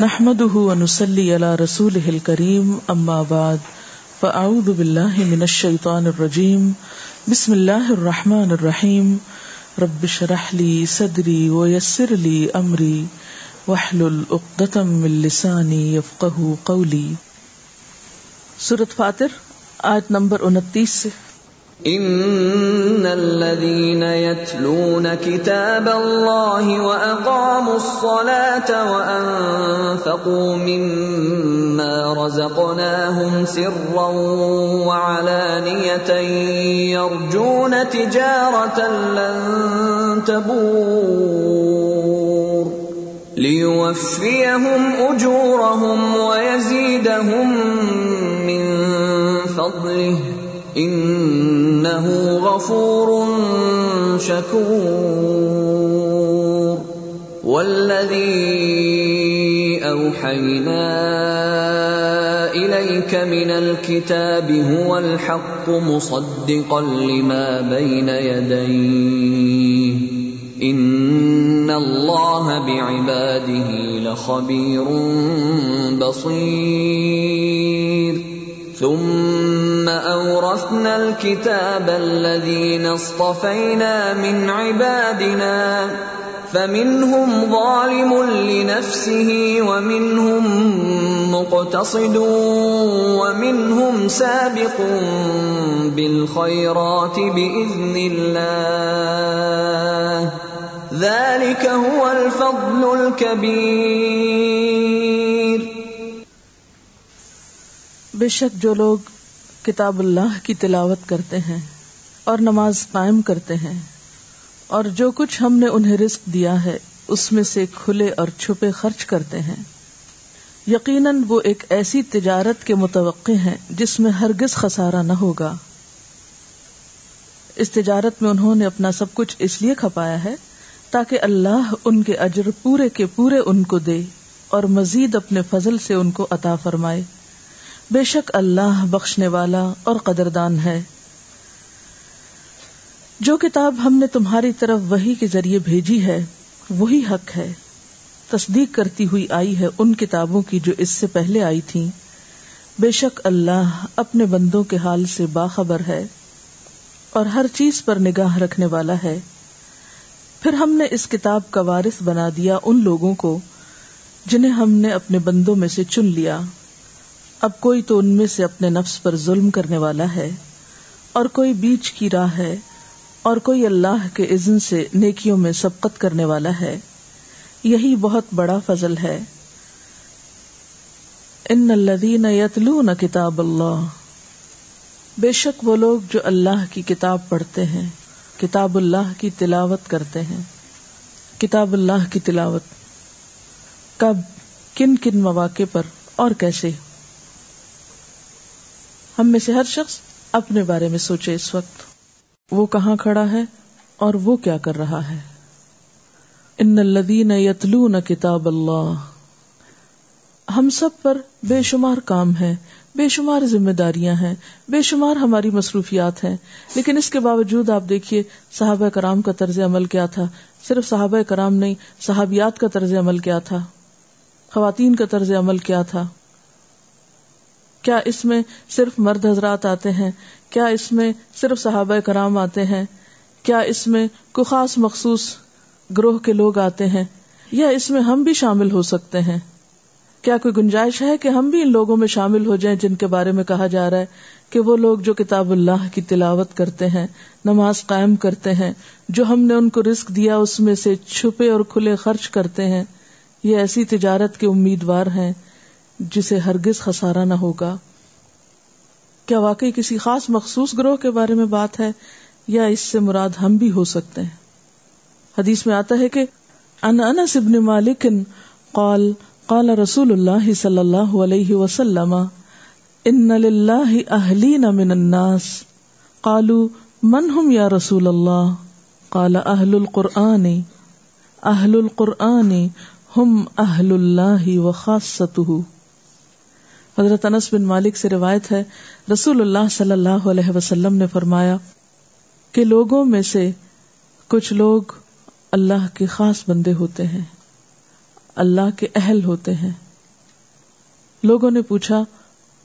نحمده ونسلي على رسوله الكريم، أما بعد، فأعوذ بالله من الشيطان الرجيم. بسم الله الرحمن الرحيم. رب شرح لي صدري ويسر لي أمري، واحلل عقدة من لساني يفقه قولي. سورة فاتر، آیت نمبر انتیس سے ان الذين يتلون كتاب الله واقاموا الصلاه وانفقوا مما رزقناهم سرا وعلانيه يرجون تجاره لن تبور ليوفيهم اجورهم ويزيدهم من فضله انه غفور شكور. والذي اوحينا اليك من الكتاب هو الحق مصدقا لما بين يديه. ان الله بعباده لخبير بصير. ثم اورثنا الكتاب الذين اصطفينا من عبادنا فمنهم ظالم لنفسه ومنهم مقتصد ومنهم سابق بالخيرات باذن الله ذلك هو الفضل الكبير بے شک جو لوگ کتاب اللہ کی تلاوت کرتے ہیں اور نماز قائم کرتے ہیں اور جو کچھ ہم نے انہیں رزق دیا ہے، اس میں سے کھلے اور چھپے خرچ کرتے ہیں۔ یقیناً وہ ایک ایسی تجارت کے متوقع ہیں جس میں ہرگز خسارہ نہ ہوگا۔ اس تجارت میں انہوں نے اپنا سب کچھ اس لیے کھپایا ہے تاکہ اللہ ان کے اجر پورے کے پورے ان کو دے اور مزید اپنے فضل سے ان کو عطا فرمائے۔ بے شک اللہ بخشنے والا اور قدردان ہے۔ جو کتاب ہم نے تمہاری طرف وہی کے ذریعے بھیجی ہے، وہی حق ہے۔ تصدیق کرتی ہوئی آئی ہے ان کتابوں کی جو اس سے پہلے آئی تھی بے شک اللہ اپنے بندوں کے حال سے باخبر ہے اور ہر چیز پر نگاہ رکھنے والا ہے۔ پھر ہم نے اس کتاب کا وارث بنا دیا ان لوگوں کو جنہیں ہم نے اپنے بندوں میں سے چن لیا۔ اب کوئی تو ان میں سے اپنے نفس پر ظلم کرنے والا ہے، اور کوئی بیچ کی راہ ہے، اور کوئی اللہ کے عزن سے نیکیوں میں سبقت کرنے والا ہے۔ یہی بہت بڑا فضل ہے۔ ان الذین یتلون کتاب اللہ۔ بے شک وہ لوگ جو اللہ کی کتاب پڑھتے ہیں، کتاب اللہ کی تلاوت کرتے ہیں۔ کتاب اللہ کی تلاوت۔ کب، کن کن مواقع پر، اور کیسے؟ ہم میں سے ہر شخص اپنے بارے میں سوچے اس وقت۔ وہ کہاں کھڑا ہے اور وہ کیا کر رہا ہے؟ ان الذین یتلون کتاب اللہ۔ ہم سب پر بے شمار کام ہے، بے شمار ذمہ داریاں ہیں، بے شمار ہماری مصروفیات ہیں۔ لیکن اس کے باوجود آپ دیکھیے، صحابہ کرام کا طرز عمل کیا تھا۔ صرف صحابہ کرام نہیں، صحابیات کا طرز عمل کیا تھا۔ خواتین کا طرز عمل کیا تھا۔ کیا اس میں صرف مرد حضرات آتے ہیں؟ کیا اس میں صرف صحابہ کرام آتے ہیں؟ کیا اس میں کوئی خاص مخصوص گروہ کے لوگ آتے ہیں؟ یا اس میں ہم بھی شامل ہو سکتے ہیں؟ کیا کوئی گنجائش ہے کہ ہم بھی ان لوگوں میں شامل ہو جائیں جن کے بارے میں کہا جا رہا ہے کہ وہ لوگ جو کتاب اللہ کی تلاوت کرتے ہیں، نماز قائم کرتے ہیں، جو ہم نے ان کو رسک دیا اس میں سے چھپے اور کھلے خرچ کرتے ہیں، یہ ایسی تجارت کے امیدوار ہیں۔ جسے ہرگز خسارا نہ ہوگا۔ کیا واقعی کسی خاص مخصوص گروہ کے بارے میں بات ہے یا اس سے مراد ہم بھی ہو سکتے ہیں؟ حدیث میں آتا ہے کہ ان انس ابن مالک قال قال رسول اللہ صلی اللہ علیہ وسلم، ان للہ اہلین من الناس قالوا، من هم یا رسول اللہ؟ قال، اہل القرآن اہل القرآن ہم اہل اللہ وخاصته حضرت انس بن مالک سے روایت ہے، رسول اللہ صلی اللہ علیہ وسلم نے فرمایا کہ لوگوں میں سے کچھ لوگ اللہ کے خاص بندے ہوتے ہیں، اللہ کے اہل ہوتے ہیں۔ لوگوں نے پوچھا،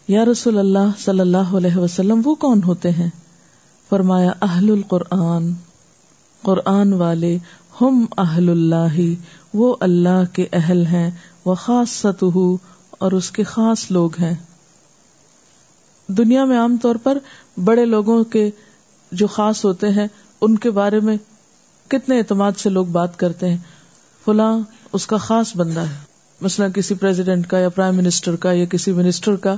یا رسول اللہ صلی اللہ علیہ وسلم، وہ کون ہوتے ہیں؟ فرمایا، اہل القرآن۔ قرآن والے ہم اہل اللہ، وہ اللہ کے اہل ہیں وہ خاص اور اس کے خاص لوگ ہیں۔ دنیا میں عام طور پر بڑے لوگوں کے جو خاص ہوتے ہیں، ان کے بارے میں کتنے اعتماد سے لوگ بات کرتے ہیں۔ فلاں اس کا خاص بندہ ہے۔ مثلا کسی پریزیڈنٹ کا یا پرائم منسٹر کا یا کسی منسٹر کا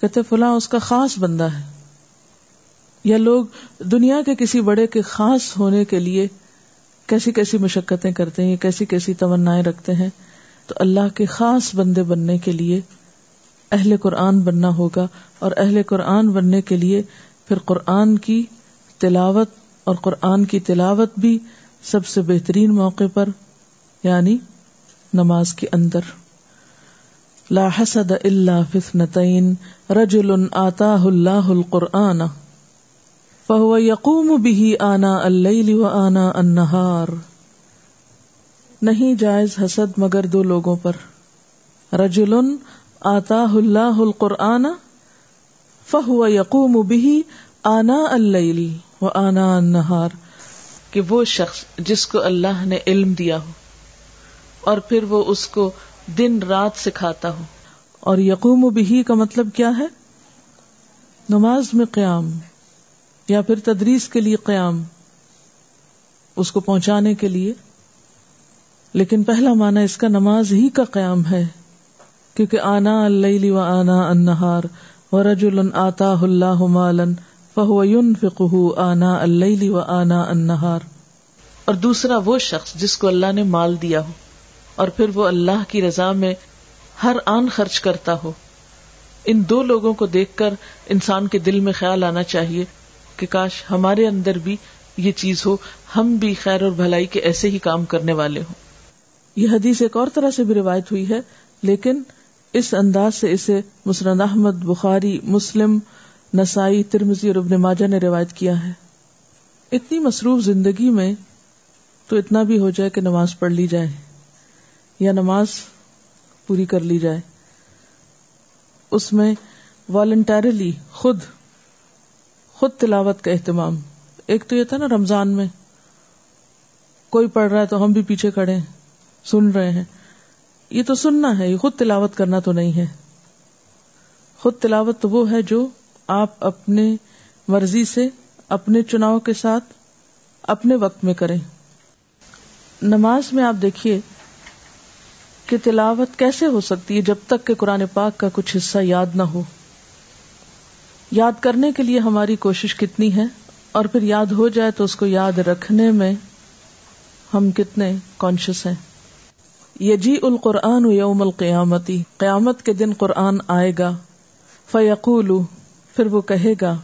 کہتے فلاں اس کا خاص بندہ ہے۔ یا لوگ دنیا کے کسی بڑے کے خاص ہونے کے لیے کیسی کیسی مشقتیں کرتے ہیں، کیسی کیسی تمنا رکھتے ہیں۔ تو اللہ کے خاص بندے بننے کے لیے اہل قرآن بننا ہوگا اور اہل قرآن بننے کے لیے پھر قرآن کی تلاوت اور قرآن کی تلاوت بھی سب سے بہترین موقع پر یعنی نماز کے اندر۔ لا حسد الا فثنتین رجل آتاہ اللہ القرآن فهو يقوم به آناء اللیل و آناء النہار۔ نہیں جائز حسد مگر دو لوگوں پر۔ رجل آتاہ اللہ القرآن فهو يقوم به آناء اللیل و آناء النہار۔ کہ وہ شخص جس کو اللہ نے علم دیا ہو اور پھر وہ اس کو دن رات سکھاتا ہو۔ اور یقوم بھی کا مطلب کیا ہے؟ نماز میں قیام یا پھر تدریس کے لیے قیام۔ اس کو پہنچانے کے لیے۔ لیکن پہلا مانا اس کا نماز ہی کا قیام ہے، کیونکہ آنا اللہ و آنا انہار و رج آتا اللہ مالن فہو فکو آنا اللہ و آنا انہار اور دوسرا وہ شخص جس کو اللہ نے مال دیا ہو، اور پھر وہ اللہ کی رضا میں ہر آن خرچ کرتا ہو۔ ان دو لوگوں کو دیکھ کر انسان کے دل میں خیال آنا چاہیے کہ کاش ہمارے اندر بھی یہ چیز ہو، ہم بھی خیر اور بھلائی کے ایسے ہی کام کرنے والے ہوں۔ یہ حدیث ایک اور طرح سے بھی روایت ہوئی ہے، لیکن اس انداز سے اسے مسرد احمد، بخاری، مسلم، نسائی ترمزی اور ابن ماجہ نے روایت کیا ہے۔ اتنی مصروف زندگی میں تو اتنا بھی ہو جائے کہ نماز پڑھ لی جائے یا نماز پوری کر لی جائے۔ اس میں والنٹریلی خود خود تلاوت کا اہتمام۔ ایک تو یہ تھا نا رمضان میں، کوئی پڑھ رہا ہے تو ہم بھی پیچھے کھڑے سن رہے ہیں۔ یہ تو سننا ہے، یہ خود تلاوت کرنا تو نہیں ہے۔ خود تلاوت تو وہ ہے جو آپ اپنے مرضی سے، اپنے چناؤ کے ساتھ، اپنے وقت میں کریں۔ نماز میں آپ دیکھیے کہ تلاوت کیسے ہو سکتی ہے جب تک کہ قرآن پاک کا کچھ حصہ یاد نہ ہو۔ یاد کرنے کے لیے ہماری کوشش کتنی ہے اور پھر یاد ہو جائے تو اس کو یاد رکھنے میں ہم کتنے کانشیس ہیں۔ یجی القرآن یوم القیامتی قیامت کے دن قرآن آئے گا فیقول پھر وہ کہے گا،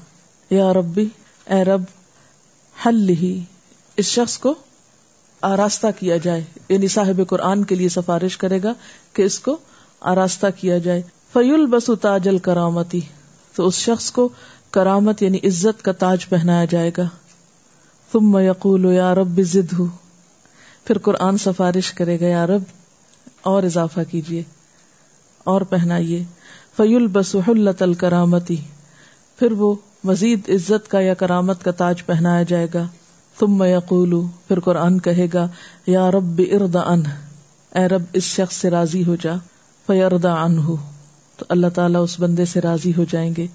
یا ربی، اے رب، حل ہی اس شخص کو آراستہ کیا جائے یعنی صاحب قرآن کے لیے سفارش کرے گا کہ اس کو آراستہ کیا جائے فیول بس تاجل کرامتی تو اس شخص کو کرامت یعنی عزت کا تاج پہنایا جائے گا تم یقول یا رب ضد ہوں پھر قرآن سفارش کرے گا، یا رب اور اضافہ کیجیے اور پہنائیے۔ فیول بس حلت الکرامتی پھر وہ مزید عزت کا یا کرامت کا تاج پہنایا جائے گا۔ تم میں یقول، پھر قرآن کہے گا، یا رب اردا ان اے رب، اس شخص سے راضی ہو جا۔ فیردا ان تو اللہ تعالیٰ اس بندے سے راضی ہو جائیں گے۔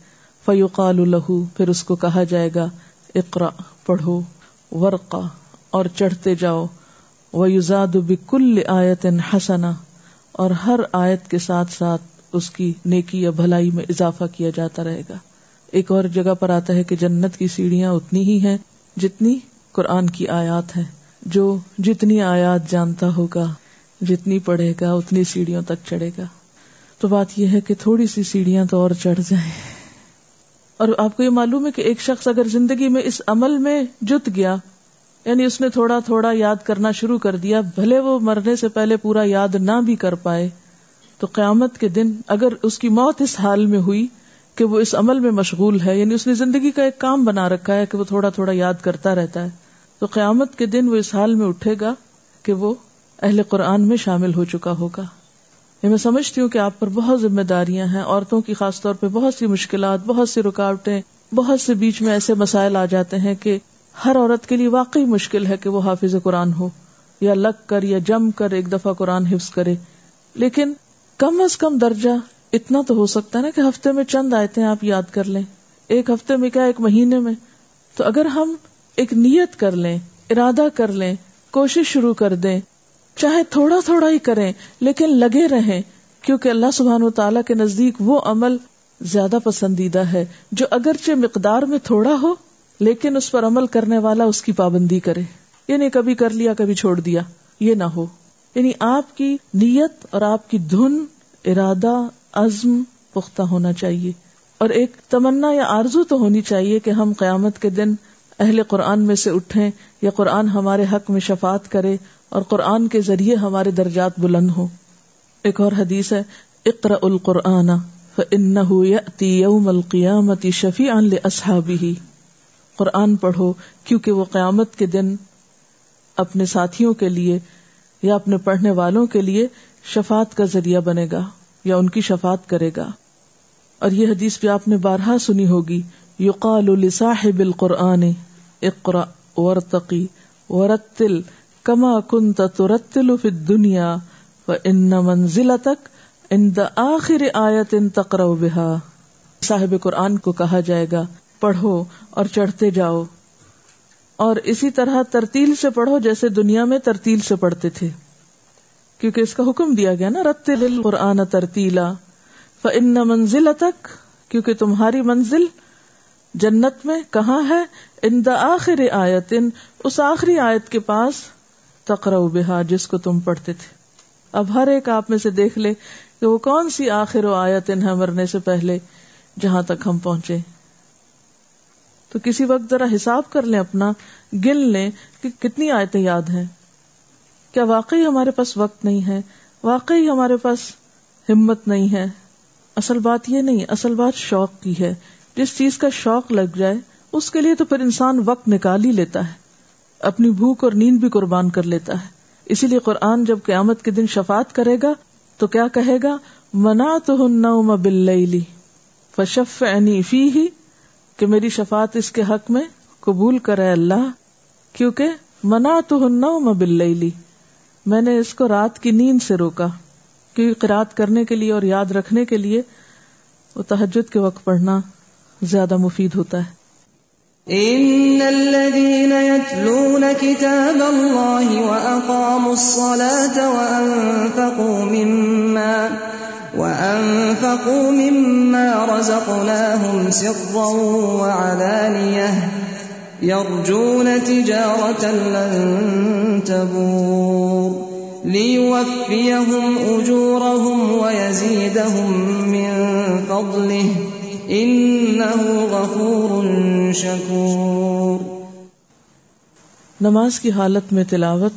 فیوقال لہو پھر اس کو کہا جائے گا اقرا پڑھو ورقا اور چڑھتے جاؤ۔ وہ یوزاد بکل آیت حسنا اور ہر آیت کے ساتھ ساتھ اس کی نیکی یا بھلائی میں اضافہ کیا جاتا رہے گا۔ ایک اور جگہ پر آتا ہے کہ جنت کی سیڑھیاں اتنی ہی ہیں جتنی قرآن کی آیات ہے جو جتنی آیات جانتا ہوگا، جتنی پڑھے گا، اتنی سیڑھیوں تک چڑھے گا۔ تو بات یہ ہے کہ تھوڑی سی سیڑھیاں تو اور چڑھ جائیں۔ اور آپ کو یہ معلوم ہے کہ ایک شخص اگر زندگی میں اس عمل میں جت گیا یعنی اس نے تھوڑا تھوڑا یاد کرنا شروع کر دیا، بھلے وہ مرنے سے پہلے پورا یاد نہ بھی کر پائے۔ تو قیامت کے دن اگر اس کی موت اس حال میں ہوئی کہ وہ اس عمل میں مشغول ہے یعنی اس نے زندگی کا ایک کام بنا رکھا ہے کہ وہ تھوڑا تھوڑا یاد کرتا رہتا ہے، تو قیامت کے دن وہ اس حال میں اٹھے گا کہ وہ اہل قرآن میں شامل ہو چکا ہوگا۔ یہ میں سمجھتی ہوں کہ آپ پر بہت ذمہ داریاں ہیں، عورتوں کی خاص طور پہ بہت سی مشکلات، بہت سی رکاوٹیں، بہت سے بیچ میں ایسے مسائل آ جاتے ہیں کہ ہر عورت کے لیے واقعی مشکل ہے کہ وہ حافظ قرآن ہو، یا لگ کر یا جم کر ایک دفعہ قرآن حفظ کرے۔ لیکن کم از کم درجہ اتنا تو ہو سکتا ہے نا کہ ہفتے میں چند آئے آپ یاد کر لیں۔ ایک ہفتے میں کیا، ایک مہینے میں۔ تو اگر ہم ایک نیت کر لیں، ارادہ کر لیں، کوشش شروع کر دیں، چاہے تھوڑا تھوڑا ہی کریں، لیکن لگے رہیں، کیونکہ اللہ سبحان و تعالیٰ کے نزدیک وہ عمل زیادہ پسندیدہ ہے، جو اگرچہ مقدار میں تھوڑا ہو لیکن اس پر عمل کرنے والا اس کی پابندی کرے۔ یعنی کبھی کر لیا، کبھی چھوڑ دیا۔ یہ نہ ہو۔ یعنی آپ کی نیت اور آپ کی دھن، ارادہ، عزم پختہ ہونا چاہیے۔ اور ایک تمنا یا آرزو تو ہونی چاہیے کہ ہم قیامت کے دن اہل قرآن میں سے اٹھیں یا قرآن ہمارے حق میں شفات کرے اور قرآن کے ذریعے ہمارے درجات بلند ہوں۔ ایک اور حدیث ہے اقرا القرآن القیامتی شفیع اصحابی قرآن پڑھو، کیونکہ وہ قیامت کے دن اپنے ساتھیوں کے لیے یا اپنے پڑھنے والوں کے لیے شفات کا ذریعہ بنے گا یا ان کی شفات کرے گا۔ اور یہ حدیث بھی آپ نے بارہا سنی ہوگی۔ یقال لصاحب القرآن اقرا ورتقی ورتل کما کنت ترتل فی الدنیا ان منزل تک ان دا آخر آیت ان تقرا بہا صاحب قرآن کو کہا جائے گا پڑھو اور چڑھتے جاؤ۔ اور اسی طرح ترتیل سے پڑھو جیسے دنیا میں ترتیل سے پڑھتے تھے۔ کیونکہ اس کا حکم دیا گیا نا رت دل قرآن ترتیلا۔ ان منزل تک کیونکہ تمہاری منزل جنت میں کہاں ہے؟ ان دا آخر آیت ان اس آخری آیت کے پاس تقرا بہا جس کو تم پڑھتے تھے۔ اب ہر ایک آپ میں سے دیکھ لے کہ وہ کون سی آخر و آیت ان ہے مرنے سے پہلے جہاں تک ہم پہنچے۔ تو کسی وقت ذرا حساب کر لیں اپنا، گن لیں کہ کتنی آیتیں یاد ہیں۔ کیا واقعی ہمارے پاس وقت نہیں ہے؟ واقعی ہمارے پاس ہمت نہیں ہے۔ اصل بات یہ نہیں، اصل بات شوق کی ہے۔ جس چیز کا شوق لگ جائے، اس کے لیے تو پھر انسان وقت نکال ہی لیتا ہے۔ اپنی بھوک اور نیند بھی قربان کر لیتا ہے۔ اسی لیے قرآن جب قیامت کے دن شفات کرے گا، تو کیا کہے گا؟ منا تو ہن بل فشف فی ہی کہ میری شفات اس کے حق میں قبول کرے اللہ، کیونکہ منا تو ہن بل میں نے اس کو رات کی نیند سے روکا، کیونکہ قرات کرنے کے لیے اور یاد رکھنے کے لیے وہ تحجد کے وقت پڑھنا زیادہ مفید ہوتا ہے۔ ان الذين يتلون كتاب الله واقاموا الصلاه وانفقوا مما وانفقوا مما رزقناهم سرا وعلانيه يرجون تجاره لن تبور ليوفيهم اجورهم ويزيدهم من فضله إنه غفور شکور نماز کی حالت میں تلاوت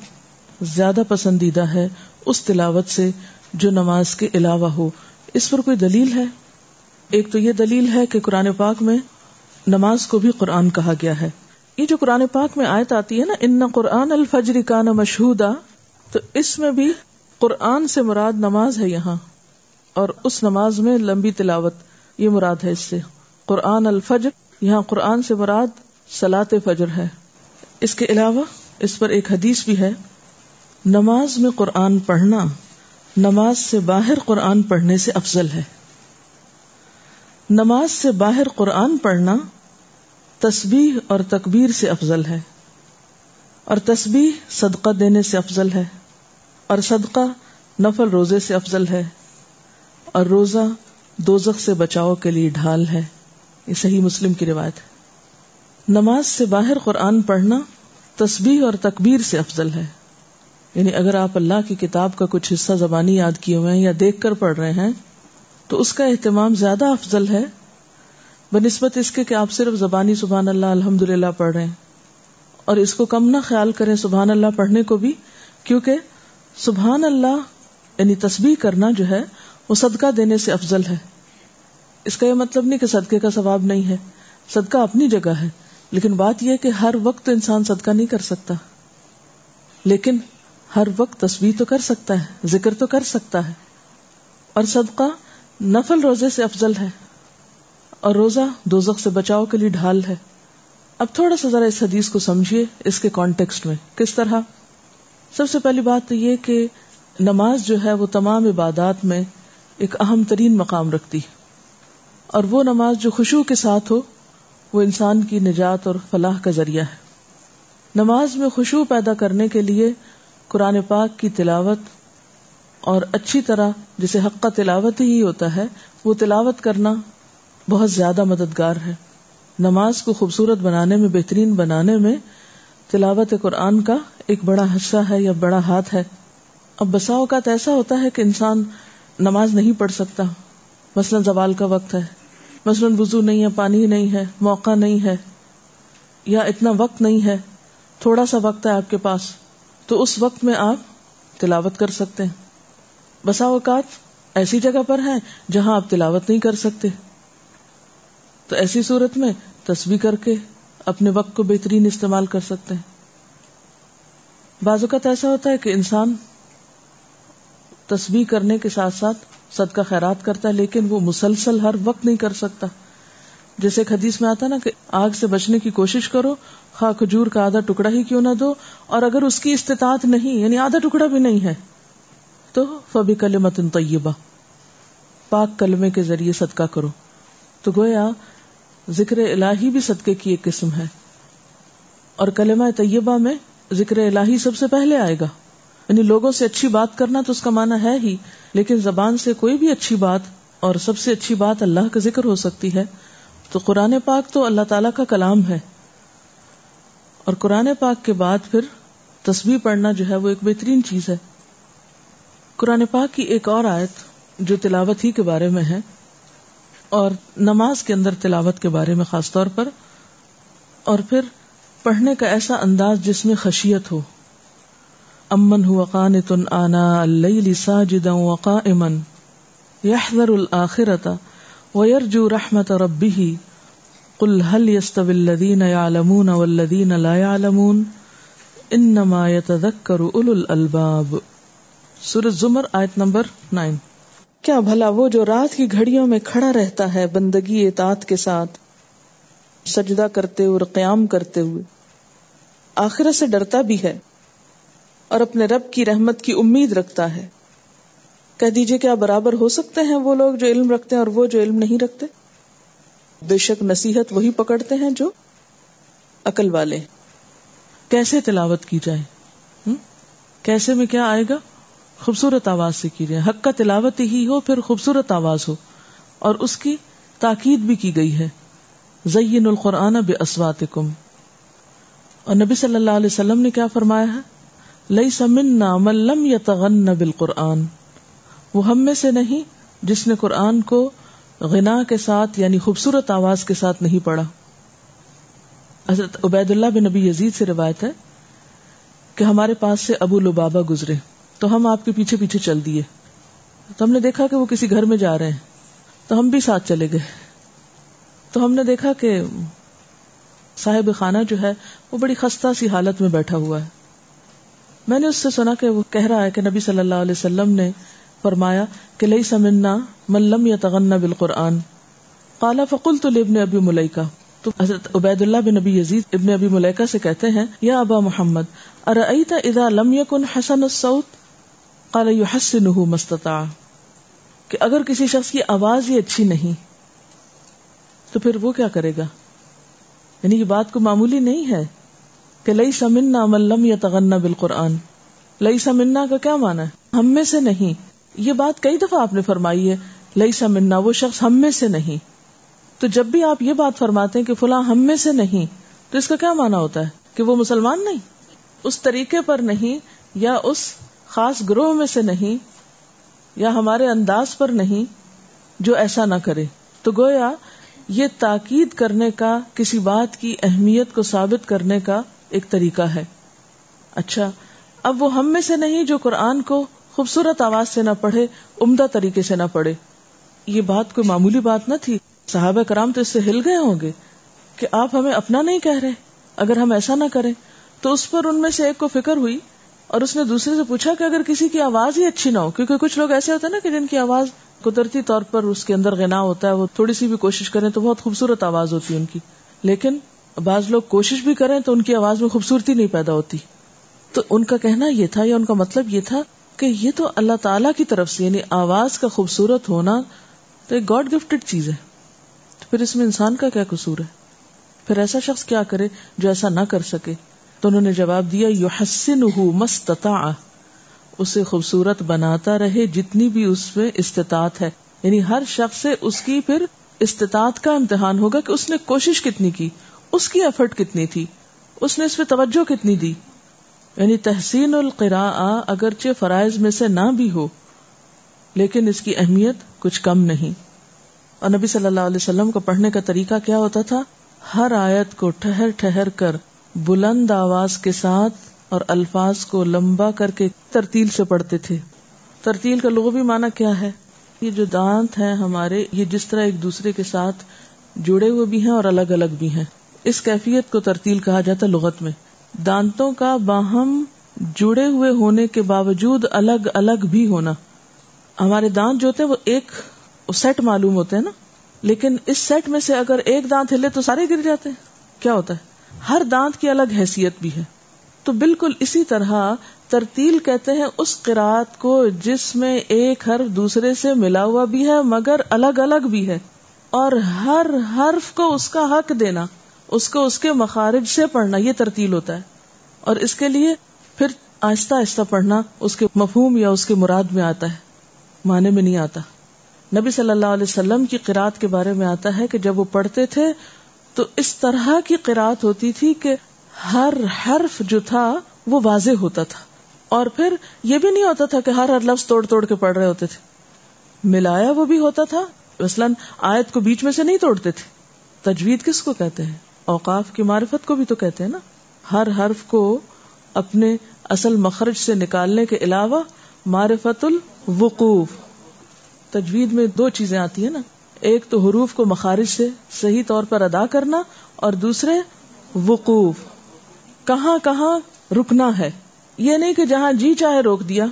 زیادہ پسندیدہ ہے، اس تلاوت سے جو نماز کے علاوہ ہو۔ اس پر کوئی دلیل ہے؟ ایک تو یہ دلیل ہے کہ قرآن پاک میں نماز کو بھی قرآن کہا گیا ہے۔ یہ جو قرآن پاک میں آیت آتی ہے نا، ان قرآن الفجر کا نا مشہور تو اس میں بھی قرآن سے مراد نماز ہے یہاں۔ اور اس نماز میں لمبی تلاوت، یہ مراد ہے اس سے۔ قرآن الفجر، یہاں قرآن سے مراد سلاط فجر ہے۔ اس کے علاوہ اس پر ایک حدیث بھی ہے، نماز میں قرآن پڑھنا نماز سے باہر قرآن پڑھنے سے افضل ہے۔ نماز سے باہر قرآن پڑھنا تسبیح اور تکبیر سے افضل ہے۔ اور تسبیح صدقہ دینے سے افضل ہے۔ اور صدقہ نفل روزے سے افضل ہے۔ اور روزہ دوزخ سے بچاؤ کے لیے ڈھال ہے۔ یہ صحیح مسلم کی روایت ہے۔ نماز سے باہر قرآن پڑھنا تسبیح اور تکبیر سے افضل ہے۔ یعنی اگر آپ اللہ کی کتاب کا کچھ حصہ زبانی یاد کیے ہوئے ہیں یا دیکھ کر پڑھ رہے ہیں، تو اس کا اہتمام زیادہ افضل ہے بہ نسبت اس کے کہ آپ صرف زبانی سبحان اللہ الحمد للہ پڑھ رہے ہیں۔ اور اس کو کم نہ خیال کریں سبحان اللہ پڑھنے کو بھی، کیونکہ سبحان اللہ یعنی تسبیح کرنا جو ہے، وہ صدقہ دینے سے افضل ہے۔ اس کا یہ مطلب نہیں کہ صدقے کا ثواب نہیں ہے۔ صدقہ اپنی جگہ ہے، لیکن بات یہ کہ ہر وقت انسان صدقہ نہیں کر سکتا۔ لیکن ہر وقت تصویر تو کر سکتا ہے، ذکر تو کر سکتا ہے۔ اور صدقہ نفل روزے سے افضل ہے۔ اور روزہ دوزخ سے بچاؤ کے لیے ڈھال ہے۔ اب تھوڑا سا ذرا اس حدیث کو سمجھیے، اس کے کانٹیکسٹ میں۔ کس طرح؟ سب سے پہلی بات تو یہ کہ نماز جو ہے وہ تمام عبادات میں ایک اہم ترین مقام رکھتی۔ ہے اور وہ نماز جو خوشبو کے ساتھ ہو، وہ انسان کی نجات اور فلاح کا ذریعہ ہے۔ نماز میں خوشبو پیدا کرنے کے لیے قرآن پاک کی تلاوت اور اچھی طرح جسے حق کا تلاوت ہی ہوتا ہے، وہ تلاوت کرنا بہت زیادہ مددگار ہے۔ نماز کو خوبصورت بنانے میں، بہترین بنانے میں تلاوت قرآن کا ایک بڑا حصہ ہے یا بڑا ہاتھ ہے۔ اب بسا اوقات ایسا ہوتا ہے کہ انسان نماز نہیں پڑھ سکتا۔ مثلاً زوال کا وقت ہے۔ مثلاً وضو نہیں ہے، پانی نہیں ہے، موقع نہیں ہے، یا اتنا وقت نہیں ہے۔ تھوڑا سا وقت ہے آپ کے پاس۔ تو اس وقت میں آپ تلاوت کر سکتے ہیں۔ بسا اوقات ایسی جگہ پر ہیں جہاں آپ تلاوت نہیں کر سکتے۔ تو ایسی صورت میں تصویر کر کے اپنے وقت کو بہترین استعمال کر سکتے ہیں۔ بعض اوقات ایسا ہوتا ہے کہ انسان تصویر کرنے کے ساتھ ساتھ صدقہ خیرات کرتا ہے، لیکن وہ مسلسل ہر وقت نہیں کر سکتا۔ جیسے ایک حدیث میں آتا نا کہ آگ سے بچنے کی کوشش کرو، خواہ کھجور کا آدھا ٹکڑا ہی کیوں نہ دو، اور اگر اس کی استطاعت نہیں یعنی آدھا ٹکڑا بھی نہیں ہے، تو فبی کلمت طیبہ، پاک کلمے کے ذریعے صدقہ کرو۔ تو گویا ذکر الہی بھی صدقے کی ایک قسم ہے۔ اور کلمہ طیبہ میں ذکر الہی سب سے پہلے آئے گا۔ یعنی لوگوں سے اچھی بات کرنا تو اس کا معنی ہے ہی، لیکن زبان سے کوئی بھی اچھی بات اور سب سے اچھی بات اللہ کا ذکر ہو سکتی ہے تو قرآن پاک تو اللہ تعالی کا کلام ہے۔ اور قرآن پاک کے بعد پھر تصویر پڑھنا جو ہے وہ ایک بہترین چیز ہے۔ قرآن پاک کی ایک اور آیت جو تلاوت ہی کے بارے میں ہے اور نماز کے اندر تلاوت کے بارے میں خاص طور پر، اور پھر پڑھنے کا ایسا انداز جس میں خشیت ہو۔ امن ہوا قانت آنا اللیل ساجدا وقائما يحذر الآخرة ويرجو رحمة ربه قل هل يستوي الذين يعلمون والذين لا يعلمون انما يتذكر اولو الالباب سورة زمر آیت نمبر 9 کیا بھلا وہ جو رات کی گھڑیوں میں کھڑا رہتا ہے بندگی اطاعت کے ساتھ، سجدہ کرتے ہوئے اور قیام کرتے ہوئے۔ آخرت سے ڈرتا بھی ہے اور اپنے رب کی رحمت کی امید رکھتا ہے۔ کہہ دیجیے کیا برابر ہو سکتے ہیں وہ لوگ جو علم رکھتے ہیں اور وہ جو علم نہیں رکھتے۔ بے شک نصیحت وہی پکڑتے ہیں جو عقل والے۔ کیسے تلاوت کی جائے؟ کیسے میں کیا آئے گا؟ خوبصورت آواز سے کی جائے۔ حق کا تلاوت ہی ہو پھر خوبصورت آواز ہو۔ اور اس کی تاکید بھی کی گئی ہے۔ زین القرآن بے اسوات اور نبی صلی اللہ علیہ وسلم نے کیا فرمایا ہے؟ لئی سمنا ملم یا تغن بال قرآن وہ ہم میں سے نہیں جس نے قرآن کو غنا کے ساتھ یعنی خوبصورت آواز کے ساتھ نہیں پڑھا۔ حضرت عبید اللہ بن نبی یزید سے روایت ہے کہ ہمارے پاس سے ابو لبابا گزرے تو ہم آپ کے پیچھے پیچھے چل دیے۔ تو ہم نے دیکھا کہ وہ کسی گھر میں جا رہے ہیں۔ تو ہم بھی ساتھ چلے گئے۔ تو ہم نے دیکھا کہ صاحب خانہ جو ہے وہ بڑی خستہ سی حالت میں بیٹھا ہوا ہے۔ میں نے اس سے سنا کہ وہ کہہ رہا ہے کہ نبی صلی اللہ علیہ وسلم نے فرمایا کہ لئی سمنا ملم یا تغنا بالقرآن۔ قالا فقل تو ابن ابی ملکہ تو حضرت عبید اللہ بن نبی یزید ابن ابی ملیکہ سے کہتے ہیں، یا ابا محمد، ارأیت اذا لم یکن حسن الصوت؟ قال یحسنه مستطاع کہ اگر کسی شخص کی آواز ہی اچھی نہیں، تو پھر وہ کیا کرے گا؟ یعنی یہ بات کو معمولی نہیں ہے کہ لئی سمنا ملم یا تغنا بالقرآن۔ لئی سمنا کا کیا مانا ہے؟ ہم میں سے نہیں۔ یہ بات کئی دفعہ آپ نے فرمائی ہے لئی سمنا وہ شخص ہم میں سے نہیں۔ تو جب بھی آپ یہ بات فرماتے ہیں کہ فلاں ہم میں سے نہیں، تو اس کا کیا مانا ہوتا ہے؟ کہ وہ مسلمان نہیں؟ اس طریقے پر نہیں، یا اس خاص گروہ میں سے نہیں، یا ہمارے انداز پر نہیں جو ایسا نہ کرے۔ تو گویا، یہ تاکید کرنے کا، کسی بات کی اہمیت کو ثابت کرنے کا ایک طریقہ ہے۔ اچھا اب وہ ہم میں سے نہیں جو قرآن کو خوبصورت آواز سے نہ پڑھے، عمدہ طریقے سے نہ پڑھے۔ یہ بات کوئی معمولی بات نہ تھی۔ صحابہ کرام تو اس سے ہل گئے ہوں گے کہ آپ ہمیں اپنا نہیں کہہ رہے۔ اگر ہم ایسا نہ کریں، تو اس پر ان میں سے ایک کو فکر ہوئی اور اس نے دوسرے سے پوچھا کہ اگر کسی کی آواز ہی اچھی نہ ہو، کیونکہ کچھ لوگ ایسے ہوتے ہیں نا کہ جن کی آواز قدرتی طور پر اس کے اندر غنا ہوتا ہے، وہ تھوڑی سی بھی کوشش کریں تو بہت خوبصورت آواز ہوتی ہے ان کی۔ لیکن بعض لوگ کوشش بھی کریں تو ان کی آواز میں خوبصورتی نہیں پیدا ہوتی۔ تو ان کا کہنا یہ تھا یا ان کا مطلب یہ تھا کہ یہ تو اللہ تعالی کی طرف سے یعنی آواز کا خوبصورت ہونا تو ایک گاڈ گفٹڈ چیز ہے۔ تو پھر اس میں انسان کا کیا قصور ہے؟ پھر ایسا شخص کیا کرے جو ایسا نہ کر سکے؟ تو انہوں نے جواب دیا یو حسن مستتا اسے خوبصورت بناتا رہے جتنی بھی اس میں استطاعت ہے۔ یعنی ہر شخص سے اس کی پھر استطاعت کا امتحان ہوگا کہ اس نے کوشش کتنی کی، اس کی ایفرٹ کتنی تھی، اس نے اس پہ توجہ کتنی دی۔ یعنی تحسین القرا اگرچہ فرائض میں سے نہ بھی ہو، لیکن اس کی اہمیت کچھ کم نہیں۔ اور نبی صلی اللہ علیہ وسلم کو پڑھنے کا طریقہ کیا ہوتا تھا؟ ہر آیت کو ٹھہر ٹھہر کر بلند آواز کے ساتھ اور الفاظ کو لمبا کر کے ترتیل سے پڑھتے تھے۔ ترتیل کا لغوی معنی کیا ہے؟ یہ جو دانت ہیں ہمارے، یہ جس طرح ایک دوسرے کے ساتھ جڑے ہوئے بھی ہیں اور الگ الگ بھی ہیں۔ اس کیفیت کو ترتیل کہا جاتا ہے لغت میں۔ دانتوں کا باہم جڑے ہوئے ہونے کے باوجود الگ الگ بھی ہونا۔ ہمارے دانت جو ہوتے ہیں وہ ایک سیٹ معلوم ہوتے ہیں نا۔ لیکن اس سیٹ میں سے اگر ایک دانت ہلے تو سارے گر جاتے ہیں۔ کیا ہوتا ہے؟ ہر دانت کی الگ حیثیت بھی ہے۔ تو بالکل اسی طرح ترتیل کہتے ہیں اس قرآت کو جس میں ایک حرف دوسرے سے ملا ہوا بھی ہے مگر الگ الگ بھی ہے۔ اور ہر حرف کو اس کا حق دینا۔ اس کو اس کے مخارج سے پڑھنا، یہ ترتیل ہوتا ہے۔ اور اس کے لیے پھر آہستہ آہستہ پڑھنا اس کے مفہوم یا اس کے مراد میں آتا ہے، معنی میں نہیں آتا۔ نبی صلی اللہ علیہ وسلم کی قرآت کے بارے میں آتا ہے کہ جب وہ پڑھتے تھے تو اس طرح کی قرآت ہوتی تھی کہ ہر حرف جو تھا وہ واضح ہوتا تھا۔ اور پھر یہ بھی نہیں ہوتا تھا کہ ہر ہر لفظ توڑ توڑ کے پڑھ رہے ہوتے تھے۔ ملایا وہ بھی ہوتا تھا، مثلاً آیت کو بیچ میں سے نہیں توڑتے تھے۔ تجوید کس کو کہتے ہیں؟ اوقاف کی معرفت کو بھی تو کہتے ہیں نا۔ ہر حرف کو اپنے اصل مخرج سے نکالنے کے علاوہ معرفت الوقوف۔ تجوید میں دو چیزیں آتی ہیں نا۔ ایک تو حروف کو مخارج سے صحیح طور پر ادا کرنا اور دوسرے وقوف۔ کہاں کہاں رکنا ہے۔ یہ نہیں کہ جہاں جی چاہے روک دیا۔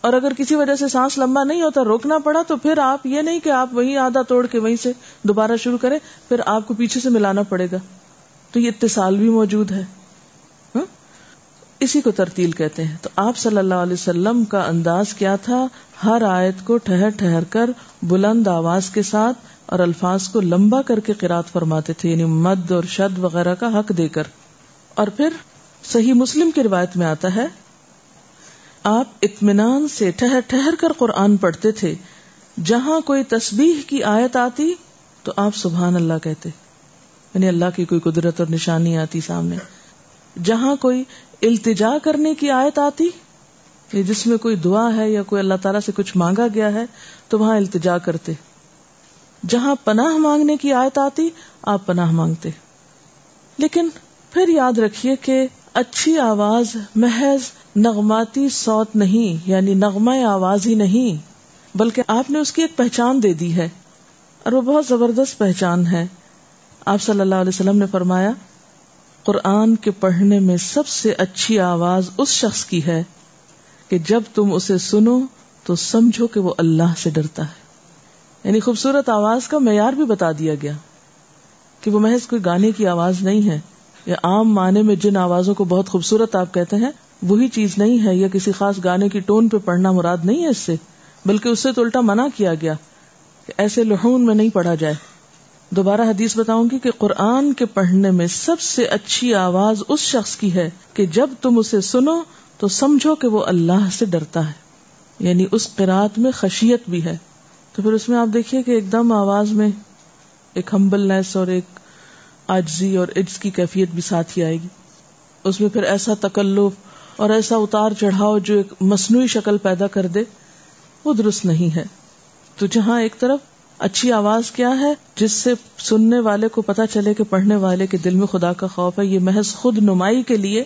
اور اگر کسی وجہ سے سانس لمبا نہیں ہوتا روکنا پڑا تو پھر آپ یہ نہیں کہ آپ وہی آدھا توڑ کے وہیں سے دوبارہ شروع کریں، پھر آپ کو پیچھے سے ملانا پڑے گا۔ تو یہ اتصال بھی موجود ہے۔ ہاں؟ اسی کو ترتیل کہتے ہیں۔ تو آپ صلی اللہ علیہ وسلم کا انداز کیا تھا؟ ہر آیت کو ٹھہر ٹھہر کر بلند آواز کے ساتھ اور الفاظ کو لمبا کر کے قرات فرماتے تھے یعنی مد اور شد وغیرہ کا حق دے کر۔ اور پھر صحیح مسلم کی روایت میں آتا ہے، آپ اطمینان سے ٹھہر ٹھہر کر قرآن پڑھتے تھے۔ جہاں کوئی تسبیح کی آیت آتی تو آپ سبحان اللہ کہتے۔ یعنی اللہ کی کوئی قدرت اور نشانی آتی سامنے۔ جہاں کوئی التجا کرنے کی آیت آتی جس میں کوئی دعا ہے یا کوئی اللہ تعالیٰ سے کچھ مانگا گیا ہے، تو وہاں التجا کرتے۔ جہاں پناہ مانگنے کی آیت آتی، آپ پناہ مانگتے۔ لیکن پھر یاد رکھیے کہ اچھی آواز، محض نغماتی سوت نہیں یعنی نغمہ آواز ہی نہیں، بلکہ آپ نے اس کی ایک پہچان دے دی ہے۔ اور وہ بہت زبردست پہچان ہے۔ آپ صلی اللہ علیہ وسلم نے فرمایا، قرآن کے پڑھنے میں سب سے اچھی آواز اس شخص کی ہے کہ جب تم اسے سنو تو سمجھو کہ وہ اللہ سے ڈرتا ہے۔ یعنی خوبصورت آواز کا معیار بھی بتا دیا گیا کہ وہ محض کوئی گانے کی آواز نہیں ہے یا عام معنی میں جن آوازوں کو بہت خوبصورت آپ کہتے ہیں، وہی چیز نہیں ہے یا کسی خاص گانے کی ٹون پہ پڑھنا مراد نہیں ہے اس سے، بلکہ اس سے تو الٹا منع کیا گیا کہ ایسے لہون میں نہیں پڑھا جائے۔ دوبارہ حدیث بتاؤں گی کہ قرآن کے پڑھنے میں سب سے اچھی آواز اس شخص کی ہے کہ جب تم اسے سنو تو سمجھو کہ وہ اللہ سے ڈرتا ہے۔ یعنی اس قرآت میں خشیت بھی ہے۔ تو پھر اس میں آپ دیکھیے کہ ایک دم آواز میں ایک ہمبلنیس اور ایک آجزی اور عجز کی کیفیت بھی ساتھ ہی آئے گی۔ اس میں پھر ایسا تکلف اور ایسا اتار چڑھاؤ جو ایک مصنوعی شکل پیدا کر دے وہ درست نہیں ہے۔ تو جہاں ایک طرف اچھی آواز کیا ہے جس سے سننے والے کو پتا چلے کہ پڑھنے والے کے دل میں خدا کا خوف ہے؟ یہ محض خود نمائی کے لیے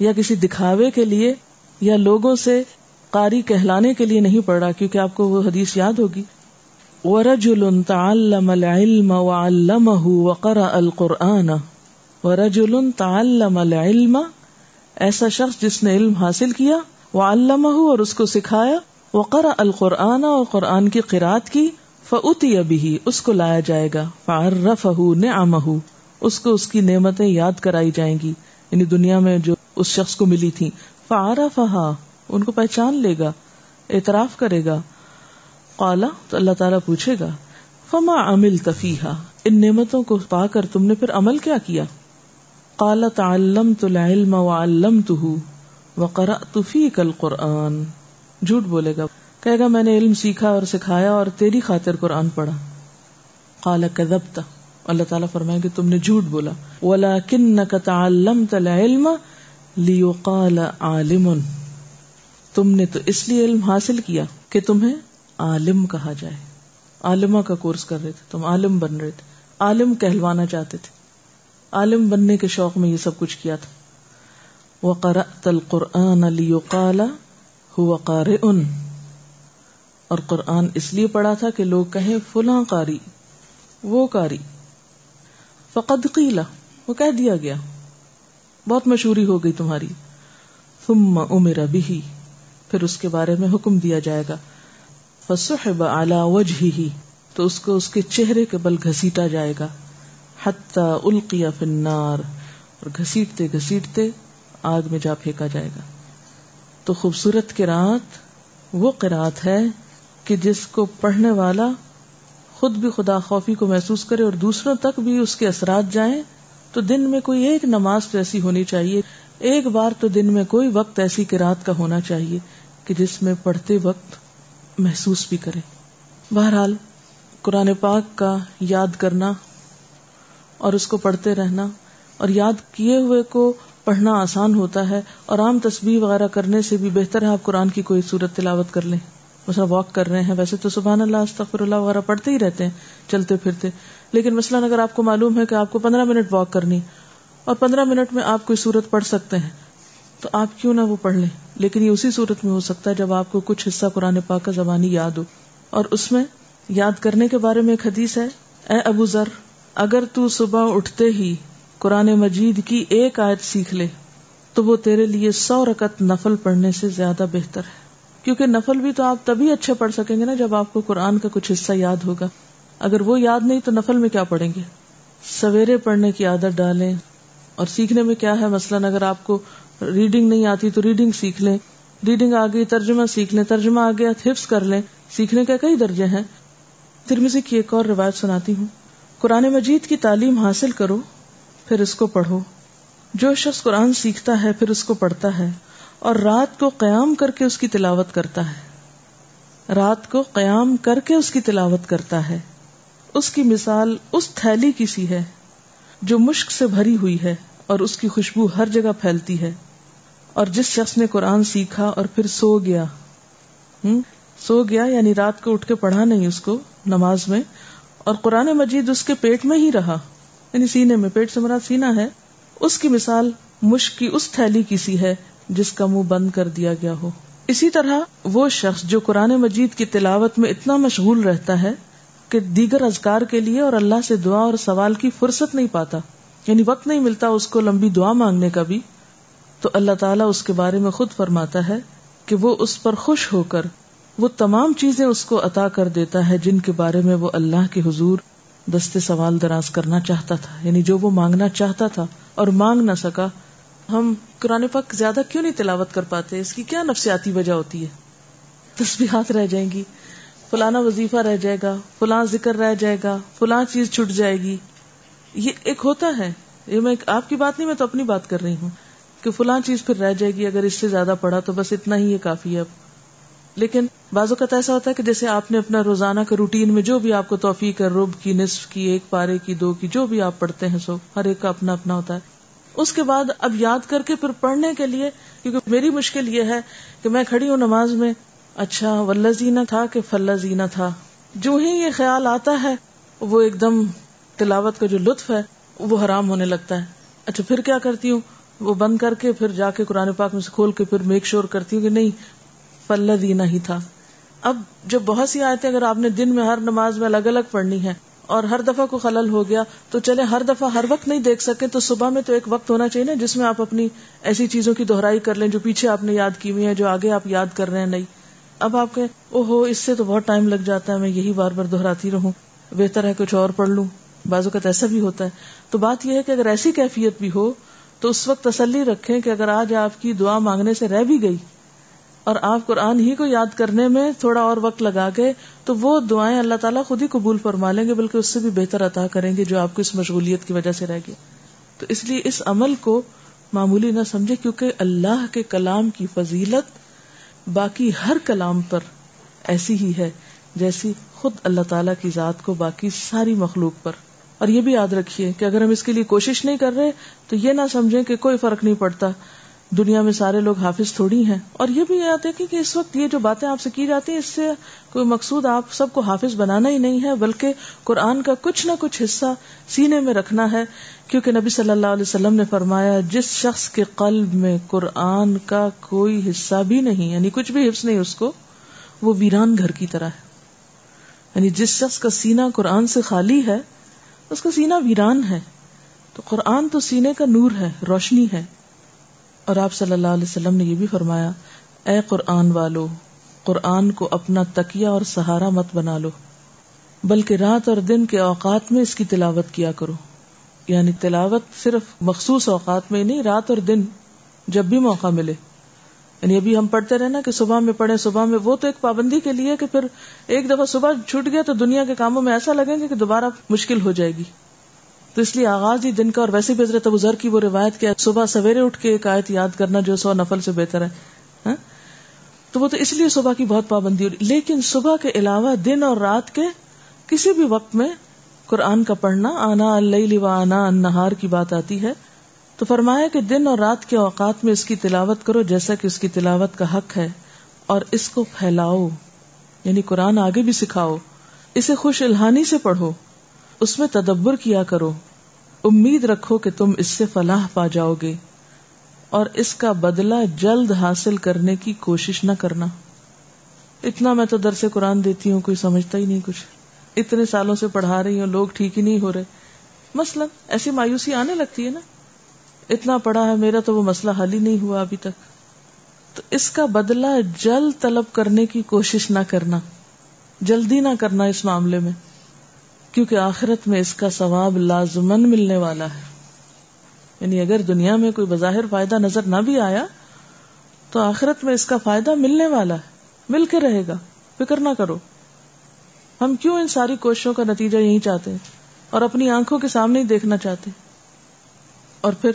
یا کسی دکھاوے کے لیے یا لوگوں سے قاری کہلانے کے لیے نہیں پڑھ رہا؟ کیونکہ آپ کو وہ حدیث یاد ہوگی۔ ورجل تعلم العلم وعلمه وقرأ القرآن۔ ورجل تعلم العلم۔ ایسا شخص جس نے علم حاصل کیا وہ علامہ اور اس کو سکھایا۔ وہ القرآن اور قرآن کی قرآت کی فعتی ابھی اس کو لایا جائے گا۔ فعرف نعمہ اس کو اس کی نعمتیں یاد کرائی جائیں گی۔ یعنی دنیا میں جو اس شخص کو ملی تھی فعرفہا ان کو پہچان لے گا، اعتراف کرے گا۔ قالا تو اللہ تعالیٰ پوچھے گا، فما عمل تفیحا ان نعمتوں کو پا کر تم نے پھر عمل کیا کیا؟ قالا تعلمت العلم وعلمته وقرأت فیک القرآن۔ جھوٹ بولے گا۔ کہے گا، میں نے علم سیکھا اور سکھایا اور تیری خاطر قرآن پڑھا۔ قال، کذبت۔ اللہ تعالیٰ فرمائے کہ تم نے جھوٹ بولا۔ ولكنك تعلمت العلم ليقال عالم۔ تم نے تو اس لیے علم حاصل کیا کہ تمہیں عالم کہا جائے۔ عالمہ کا کورس کر رہے تھے، تم عالم بن رہے تھے۔ عالم کہلوانا چاہتے تھے۔ عالم بننے کے شوق میں یہ سب کچھ کیا تھا۔ وقرأت القرآن ليقال، هو قارئ۔ اور قرآن اس لیے پڑھا تھا کہ لوگ کہیں فلاں قاری، وہ قاری۔ فقد قیلا وہ کہہ دیا گیا۔ بہت مشہوری ہو گئی تمہاری۔ ثم امر به پھر اس کے بارے میں حکم دیا جائے گا۔ فسحب على وجهه تو اس کو اس کے چہرے کے بل گھسیٹا جائے گا۔ حتى القي في النار، اور گھسیٹتے گھسیٹتے آگ میں جا پھینکا جائے گا۔ تو خوبصورت قرات وہ قرات ہے کہ جس کو پڑھنے والا خود بھی خدا خوفی کو محسوس کرے اور دوسروں تک بھی اس کے اثرات جائیں، تو دن میں کوئی ایک نماز تو ایسی ہونی چاہیے۔ ایک بار تو دن میں کوئی وقت ایسی قرات کا ہونا چاہیے کہ جس میں پڑھتے وقت محسوس بھی کرے۔ بہرحال، قرآن پاک کا یاد کرنا اور اس کو پڑھتے رہنا اور یاد کیے ہوئے کو پڑھنا آسان ہوتا ہے اور عام تصویر وغیرہ کرنے سے بھی بہتر ہے، آپ قرآن کی کوئی صورت تلاوت کر لیں۔ مثلا واک کر رہے ہیں۔ ویسے تو سبحان اللہ، استغفر اللہ وغیرہ پڑھتے ہی رہتے ہیں، چلتے پھرتے۔ لیکن مثلاً اگر آپ کو معلوم ہے کہ آپ کو پندرہ منٹ واک کرنی، اور پندرہ منٹ میں آپ کوئی صورت پڑھ سکتے ہیں، تو آپ کیوں نہ وہ پڑھ لیں؟ لیکن یہ اسی صورت میں ہو سکتا ہے جب آپ کو کچھ حصہ قرآن پاک کا زبانی یاد ہو۔ اور اس میں یاد کرنے کے بارے میں ایک حدیث ہے، اے ابو ذر، اگر تو صبح اٹھتے ہی قرآن مجید کی ایک آیت سیکھ لے، تو وہ تیرے لیے سو رکت نفل پڑھنے سے زیادہ بہتر ہے۔ کیونکہ نفل بھی تو آپ تبھی اچھے پڑھ سکیں گے نا جب آپ کو قرآن کا کچھ حصہ یاد ہوگا۔ اگر وہ یاد نہیں تو نفل میں کیا پڑھیں گے؟ سویرے پڑھنے کی عادت ڈالیں۔ اور سیکھنے میں کیا ہے؟ مثلاً اگر آپ کو ریڈنگ نہیں آتی تو ریڈنگ سیکھ لیں۔ ریڈنگ آ گئی ترجمہ سیکھ لیں۔ ترجمہ آ گیا حفظ کر لیں۔ سیکھنے کے کئی درجے ہیں۔ ترمیزی کی ایک اور روایت سناتی ہوں۔ قرآن مجید کی تعلیم حاصل کرو، پھر اس کو پڑھو۔ جو شخص قرآن سیکھتا ہے، پھر اس کو پڑھتا ہے۔ اور رات کو قیام کر کے اس کی تلاوت کرتا ہے۔ رات کو قیام کر کے اس کی تلاوت کرتا ہے۔ اس کی مثال اس تھیلی کی سی ہے جو مشک سے بھری ہوئی ہے اور اس کی خوشبو ہر جگہ پھیلتی ہے۔ اور جس شخص نے قرآن سیکھا اور پھر سو گیا۔ ہم؟ سو گیا یعنی رات کو اٹھ کے پڑھا نہیں اس کو نماز میں۔ اور قرآن مجید اس کے پیٹ میں ہی رہا۔ یعنی سینے میں، پیٹ سے مراد سینا ہے۔ اس کی مثال مشک کی اس تھیلی کی سی ہے جس کا منہ بند کر دیا گیا ہو۔ اسی طرح وہ شخص جو قرآن مجید کی تلاوت میں اتنا مشغول رہتا ہے کہ دیگر ازکار کے لیے اور اللہ سے دعا اور سوال کی فرصت نہیں پاتا یعنی وقت نہیں ملتا اس کو لمبی دعا مانگنے کا بھی، تو اللہ تعالیٰ اس کے بارے میں خود فرماتا ہے کہ وہ اس پر خوش ہو کر وہ تمام چیزیں اس کو عطا کر دیتا ہے جن کے بارے میں وہ اللہ کے حضور دستے سوال دراز کرنا چاہتا تھا یعنی جو وہ مانگنا چاہتا تھا اور مانگ نہ سکا ہم قرآن پاک زیادہ کیوں نہیں تلاوت کر پاتے؟ اس کی کیا نفسیاتی وجہ ہوتی ہے؟ تصویرات رہ جائیں گی، فلانا وظیفہ رہ جائے گا، فلاں ذکر رہ جائے گا، فلاں چیز چھٹ جائے گی۔ یہ ایک ہوتا ہے۔ یہ میں آپ کی بات نہیں، میں تو اپنی بات کر رہی ہوں کہ فلاں چیز پھر رہ جائے گی۔ اگر اس سے زیادہ پڑھا تو بس اتنا ہی یہ کافی ہے اب۔ لیکن بعض اوقات ایسا ہوتا ہے کہ جیسے آپ نے اپنا روزانہ کا روٹین میں جو بھی آپ کو توفیق ہے رب کی، نصف کی، ایک پارے کی، دو کی، جو بھی آپ پڑھتے ہیں، سو ہر ایک کا اپنا اپنا ہوتا ہے۔ اس کے بعد اب یاد کر کے پھر پڑھنے کے لیے، کیونکہ میری مشکل یہ ہے کہ میں کھڑی ہوں نماز میں اچھا ولہ تھا کہ فل زینا تھا؟ جو ہی یہ خیال آتا ہے، وہ ایک دم تلاوت کا جو لطف ہے، وہ حرام ہونے لگتا ہے۔ اچھا پھر کیا کرتی ہوں؟ وہ بند کر کے پھر جا کے قرآن پاک میں سے کھول کے پھر میک شور کرتی ہوں کہ نہیں دینا ہی تھا۔ اب جب بہت سی آیتیں اگر آپ نے دن میں ہر نماز میں الگ الگ پڑھنی ہے اور ہر دفعہ کو خلل ہو گیا تو چلے ہر دفعہ ہر وقت نہیں دیکھ سکے تو صبح میں تو ایک وقت ہونا چاہیے نا جس میں آپ اپنی ایسی چیزوں کی دہرائی کر لیں جو پیچھے آپ نے یاد کی ہوئی ہے جو آگے آپ یاد کر رہے ہیں، نہیں۔ اب آپ کے او ہو اس سے تو بہت ٹائم لگ جاتا ہے، میں یہی بار بار دہراتی رہوں۔ بہتر ہے کچھ اور پڑھ لوں۔ بازو کا ایسا بھی ہوتا ہے۔ تو بات یہ ہے کہ اگر ایسی کیفیت بھی ہو، تو اس وقت تسلی رکھیں کہ اگر آج آپ کی دعا مانگنے سے رہ بھی گئی اور آپ قرآن ہی کو یاد کرنے میں تھوڑا اور وقت لگا گئے تو وہ دعائیں اللہ تعالیٰ خود ہی قبول فرما لیں گے، بلکہ اس سے بھی بہتر عطا کریں گے جو آپ کو اس مشغولیت کی وجہ سے رہ گئے تو اس لیے اس عمل کو معمولی نہ سمجھے، کیونکہ اللہ کے کلام کی فضیلت باقی ہر کلام پر ایسی ہی ہے جیسی خود اللہ تعالیٰ کی ذات کو باقی ساری مخلوق پر۔ اور یہ بھی یاد رکھیے کہ اگر ہم اس کے لیے کوشش نہیں کر رہے، تو یہ نہ سمجھیں کہ کوئی فرق نہیں پڑتا۔ دنیا میں سارے لوگ حافظ تھوڑی ہیں۔ اور یہ بھی یاد ہے کہ اس وقت یہ جو باتیں آپ سے کی جاتی ہیں، اس سے کوئی مقصود آپ سب کو حافظ بنانا ہی نہیں ہے، بلکہ قرآن کا کچھ نہ کچھ حصہ سینے میں رکھنا ہے۔ کیونکہ نبی صلی اللہ علیہ وسلم نے فرمایا، جس شخص کے قلب میں قرآن کا کوئی حصہ بھی نہیں یعنی کچھ بھی حفظ نہیں اس کو، وہ ویران گھر کی طرح ہے۔ یعنی جس شخص کا سینہ قرآن سے خالی ہے، اس کا سینہ ویران ہے۔ تو قرآن تو سینے کا نور ہے، روشنی ہے۔ اور آپ صلی اللہ علیہ وسلم نے یہ بھی فرمایا، اے قرآن والو، قرآن کو اپنا تکیہ اور سہارا مت بنا لو، بلکہ رات اور دن کے اوقات میں اس کی تلاوت کیا کرو. یعنی تلاوت صرف مخصوص اوقات میں نہیں، رات اور دن جب بھی موقع ملے. یعنی ابھی ہم پڑھتے رہے نا کہ صبح میں پڑھے صبح میں وہ تو ایک پابندی کے لیے کہ پھر ایک دفعہ صبح چھوٹ گیا تو دنیا کے کاموں میں ایسا لگیں گے کہ دوبارہ مشکل ہو جائے گی. تو اس لیے آغاز ہی دن کا اور ویسے بھی حضرت ذر کی وہ روایت کیا صبح سویرے اٹھ کے ایک آیت یاد کرنا جو سو نفل سے بہتر ہے ہاں؟ تو وہ تو اس لیے صبح کی بہت پابندی ہو رہی لیکن صبح کے علاوہ دن اور رات کے کسی بھی وقت میں قرآن کا پڑھنا، آنا اللہ و آنا نہار کی بات آتی ہے۔ تو فرمایا کہ دن اور رات کے اوقات میں اس کی تلاوت کرو جیسا کہ اس کی تلاوت کا حق ہے، اور اس کو پھیلاؤ یعنی قرآن آگے بھی سکھاؤ۔ اسے خوش الحانی سے پڑھو۔ اس میں تدبر کیا کرو۔ امید رکھو کہ تم اس سے فلاح پا جاؤ گے اور اس کا بدلہ جلد حاصل کرنے کی کوشش نہ کرنا۔ اتنا میں تو در سے قرآن دیتی ہوں، کوئی سمجھتا ہی نہیں کچھ۔ اتنے سالوں سے پڑھا رہی ہوں، لوگ ٹھیک ہی نہیں ہو رہے۔ مثلا ایسی مایوسی آنے لگتی ہے نا۔ اتنا پڑھا ہے میرا تو وہ مسئلہ حل ہی نہیں ہوا ابھی تک۔ تو اس کا بدلہ جلد طلب کرنے کی کوشش نہ کرنا۔ جلدی نہ کرنا اس معاملے میں۔ کیونکہ آخرت میں اس کا ثواب لازمن ملنے والا ہے۔ یعنی اگر دنیا میں کوئی بظاہر فائدہ نظر نہ بھی آیا، تو آخرت میں اس کا فائدہ ملنے والا ہے۔ مل کے رہے گا۔ فکر نہ کرو۔ ہم کیوں ان ساری کوششوں کا نتیجہ یہی چاہتے ہیں اور اپنی آنکھوں کے سامنے ہی دیکھنا چاہتے اور پھر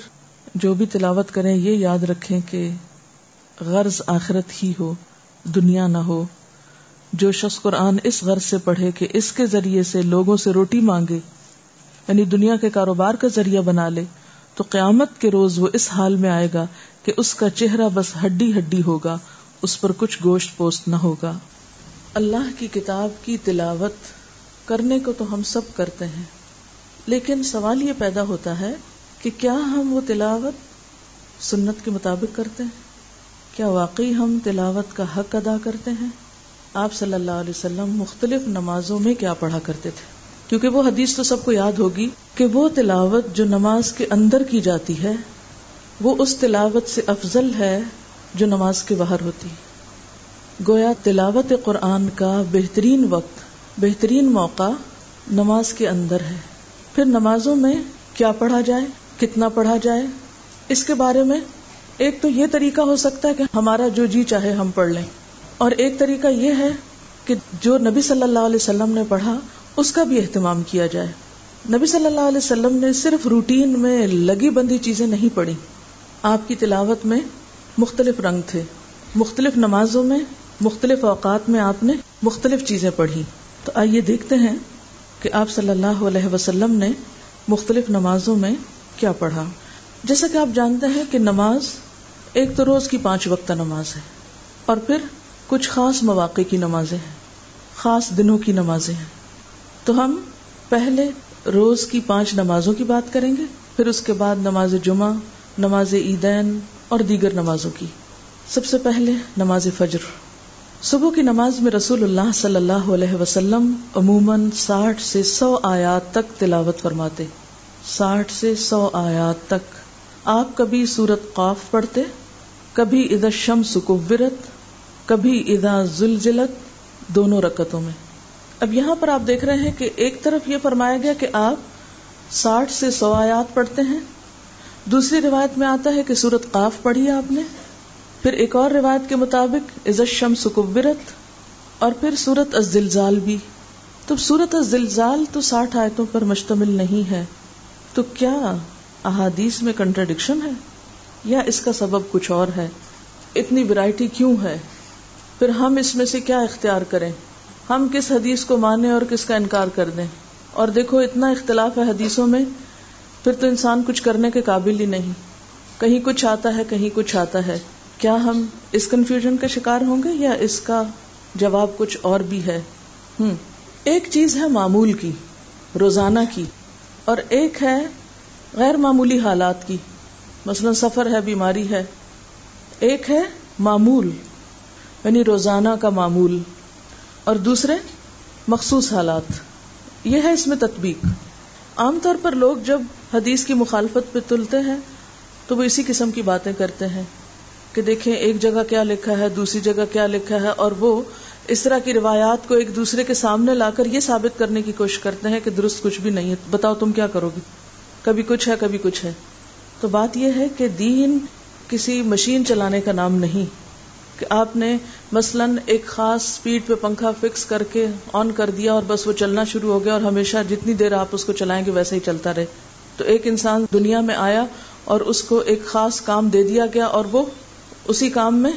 جو بھی تلاوت کریں، یہ یاد رکھیں کہ غرض آخرت ہی ہو، دنیا نہ ہو۔ جو شخص قرآن اس غرض سے پڑھے کہ اس کے ذریعے سے لوگوں سے روٹی مانگے یعنی دنیا کے کاروبار کا ذریعہ بنا لے، تو قیامت کے روز وہ اس حال میں آئے گا کہ اس کا چہرہ بس ہڈی ہڈی ہوگا، اس پر کچھ گوشت پوست نہ ہوگا۔ اللہ کی کتاب کی تلاوت کرنے کو تو ہم سب کرتے ہیں، لیکن سوال یہ پیدا ہوتا ہے کہ کیا ہم وہ تلاوت سنت کے مطابق کرتے ہیں؟ کیا واقعی ہم تلاوت کا حق ادا کرتے ہیں؟ آپ صلی اللہ علیہ وسلم مختلف نمازوں میں کیا پڑھا کرتے تھے؟ کیونکہ وہ حدیث تو سب کو یاد ہوگی کہ وہ تلاوت جو نماز کے اندر کی جاتی ہے، وہ اس تلاوت سے افضل ہے جو نماز کے باہر ہوتی۔ گویا تلاوت قرآن کا بہترین وقت، بہترین موقع نماز کے اندر ہے۔ پھر نمازوں میں کیا پڑھا جائے؟ کتنا پڑھا جائے؟ اس کے بارے میں ایک تو یہ طریقہ ہو سکتا ہے کہ ہمارا جو جی چاہے ہم پڑھ لیں۔ اور ایک طریقہ یہ ہے کہ جو نبی صلی اللہ علیہ وسلم نے پڑھا، اس کا بھی اہتمام کیا جائے۔ نبی صلی اللہ علیہ وسلم نے صرف روٹین میں لگی بندی چیزیں نہیں پڑھی۔ آپ کی تلاوت میں مختلف رنگ تھے، مختلف نمازوں میں، مختلف اوقات میں آپ نے مختلف چیزیں پڑھی۔ تو آئیے دیکھتے ہیں کہ آپ صلی اللہ علیہ وسلم نے مختلف نمازوں میں کیا پڑھا۔ جیسا کہ آپ جانتے ہیں کہ نماز ایک تو روز کی پانچ وقت نماز ہے۔ اور پھر کچھ خاص مواقع کی نمازیں ہیں، خاص دنوں کی نمازیں ہیں۔ تو ہم پہلے روز کی پانچ نمازوں کی بات کریں گے، پھر اس کے بعد نماز جمعہ، نماز عیدین اور دیگر نمازوں کی۔ سب سے پہلے نماز فجر۔ صبح کی نماز میں رسول اللہ صلی اللہ علیہ وسلم عموماً ساٹھ سے سو آیات تک تلاوت فرماتے۔ ساٹھ سے سو آیات تک۔ آپ کبھی سورت قاف پڑھتے، کبھی ادا شم سکوبرت کبھی ادا زلزلت دونوں رکتوں میں۔ اب یہاں پر آپ دیکھ رہے ہیں کہ ایک طرف یہ فرمایا گیا کہ آپ ساٹھ سے سو آیات پڑھتے ہیں۔ دوسری روایت میں آتا ہے کہ سورت قاف پڑھی آپ نے۔ پھر ایک اور روایت کے مطابق عزت شم سکبرت اور پھر سورت الزلزال بھی۔ تو سورت الزلزال تو ساٹھ آیتوں پر مشتمل نہیں ہے۔ تو کیا احادیث میں کنٹرڈکشن ہے؟ یا اس کا سبب کچھ اور ہے؟ اتنی ورائٹی کیوں ہے؟ پھر ہم اس میں سے کیا اختیار کریں؟ ہم کس حدیث کو مانیں اور کس کا انکار کر دیں؟ اور دیکھو، اتنا اختلاف ہے حدیثوں میں، پھر تو انسان کچھ کرنے کے قابل ہی نہیں۔ کہیں کچھ آتا ہے، کہیں کچھ آتا ہے۔ کیا ہم اس کنفیوژن کا شکار ہوں گے یا اس کا جواب کچھ اور بھی ہے؟ ہم، ایک چیز ہے معمول کی، روزانہ کی، اور ایک ہے غیر معمولی حالات کی۔ مثلا سفر ہے، بیماری ہے۔ ایک ہے معمول۔ یعنی روزانہ کا معمول اور دوسرے مخصوص حالات۔ یہ ہے اس میں تطبیق۔ عام طور پر لوگ جب حدیث کی مخالفت پہ تلتے ہیں تو وہ اسی قسم کی باتیں کرتے ہیں کہ دیکھیں ایک جگہ کیا لکھا ہے، دوسری جگہ کیا لکھا ہے اور وہ اس طرح کی روایات کو ایک دوسرے کے سامنے لا کر یہ ثابت کرنے کی کوشش کرتے ہیں کہ درست کچھ بھی نہیں ہے۔ بتاؤ تم کیا کرو گی کبھی کچھ ہے، کبھی کچھ ہے۔ تو بات یہ ہے کہ دین کسی مشین چلانے کا نام نہیں۔ کہ آپ نے مثلا ایک خاص سپیڈ پہ پنکھا فکس کر کے آن کر دیا اور بس وہ چلنا شروع ہو گیا اور ہمیشہ جتنی دیر آپ اس کو چلائیں گے ویسے ہی چلتا رہے۔ تو ایک انسان دنیا میں آیا اور اس کو ایک خاص کام دے دیا گیا اور وہ اسی کام میں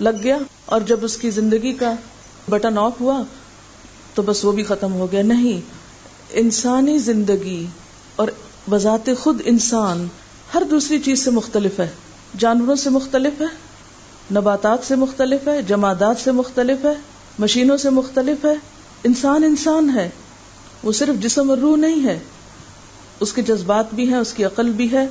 لگ گیا اور جب اس کی زندگی کا بٹن آف ہوا تو بس وہ بھی ختم ہو گیا۔ نہیں، انسانی زندگی اور بذات خود انسان ہر دوسری چیز سے مختلف ہے، جانوروں سے مختلف ہے نباتات سے مختلف ہے، جمادات سے مختلف ہے، مشینوں سے مختلف ہے۔ انسان انسان ہے۔ وہ صرف جسم اور روح نہیں ہے۔ اس کے جذبات بھی ہیں، اس کی عقل بھی ہے۔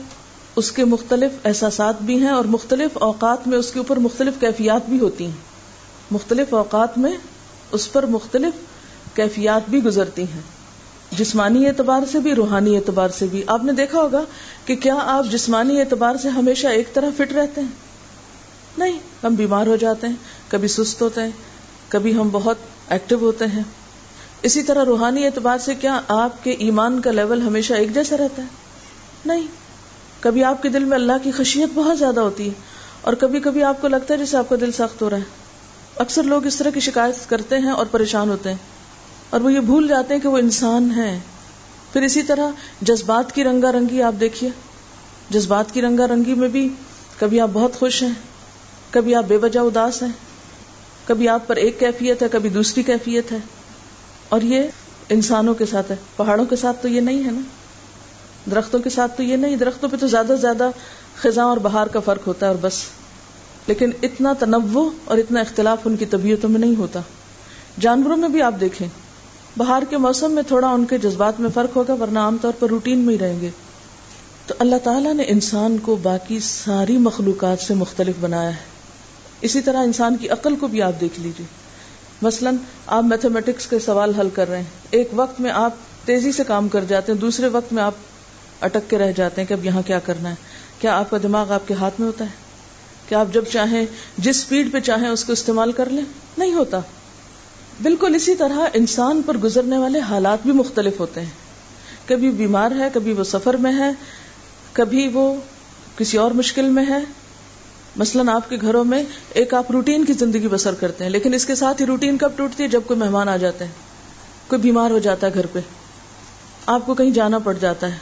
اس کے مختلف احساسات بھی ہیں اور مختلف اوقات میں اس کے اوپر مختلف کیفیات بھی ہوتی ہیں۔ مختلف اوقات میں اس پر مختلف کیفیات بھی گزرتی ہیں۔ جسمانی اعتبار سے بھی، روحانی اعتبار سے بھی۔ آپ نے دیکھا ہوگا کہ کیا آپ جسمانی اعتبار سے ہمیشہ ایک طرح فٹ رہتے ہیں؟ نہیں، ہم بیمار ہو جاتے ہیں، کبھی سست ہوتے ہیں، کبھی ہم بہت ایکٹیو ہوتے ہیں۔ اسی طرح روحانی اعتبار سے کیا آپ کے ایمان کا لیول ہمیشہ ایک جیسا رہتا ہے؟ نہیں۔ کبھی آپ کے دل میں اللہ کی خشیت بہت زیادہ ہوتی ہے، اور کبھی کبھی آپ کو لگتا ہے جیسے آپ کا دل سخت ہو رہا ہے۔ اکثر لوگ اس طرح کی شکایت کرتے ہیں اور پریشان ہوتے ہیں، اور وہ یہ بھول جاتے ہیں کہ وہ انسان ہیں۔ پھر اسی طرح جذبات کی رنگا رنگی آپ دیکھیے۔ جذبات کی رنگا رنگی میں بھی کبھی آپ بہت خوش ہیں کبھی آپ بے وجہ اداس ہیں، کبھی آپ پر ایک کیفیت ہے، کبھی دوسری کیفیت ہے۔ اور یہ انسانوں کے ساتھ ہے، پہاڑوں کے ساتھ تو یہ نہیں ہے نا۔ درختوں کے ساتھ تو یہ نہیں، درختوں پہ تو زیادہ سے زیادہ خزاں اور بہار کا فرق ہوتا ہے اور بس۔ لیکن اتنا تنوع اور اتنا اختلاف ان کی طبیعتوں میں نہیں ہوتا۔ جانوروں میں بھی آپ دیکھیں، بہار کے موسم میں تھوڑا ان کے جذبات میں فرق ہوگا، ورنہ عام طور پر روٹین میں ہی رہیں گے۔ تو اللہ تعالیٰ نے انسان کو باقی ساری مخلوقات سے مختلف بنایا ہے۔ اسی طرح انسان کی عقل کو بھی آپ دیکھ لیجیے مثلاً آپ میتھمیٹکس کے سوال حل کر رہے ہیں۔ ایک وقت میں آپ تیزی سے کام کر جاتے ہیں، دوسرے وقت میں آپ اٹک کے رہ جاتے ہیں کہ اب یہاں کیا کرنا ہے۔ کیا آپ کا دماغ آپ کے ہاتھ میں ہوتا ہے؟ کیا آپ جب چاہیں، جس اسپیڈ پہ چاہیں اس کو استعمال کر لیں؟ نہیں ہوتا۔ بالکل اسی طرح انسان پر گزرنے والے حالات بھی مختلف ہوتے ہیں۔ کبھی بیمار ہے، کبھی وہ سفر میں ہے، کبھی وہ کسی اور مشکل میں ہے۔ مثلاً آپ کے گھروں میں ایک آپ روٹین کی زندگی بسر کرتے ہیں، لیکن اس کے ساتھ ہی روٹین کب ٹوٹتی ہے؟ جب کوئی مہمان آ جاتے ہیں۔ کوئی بیمار ہو جاتا ہے گھر پہ۔ آپ کو کہیں جانا پڑ جاتا ہے۔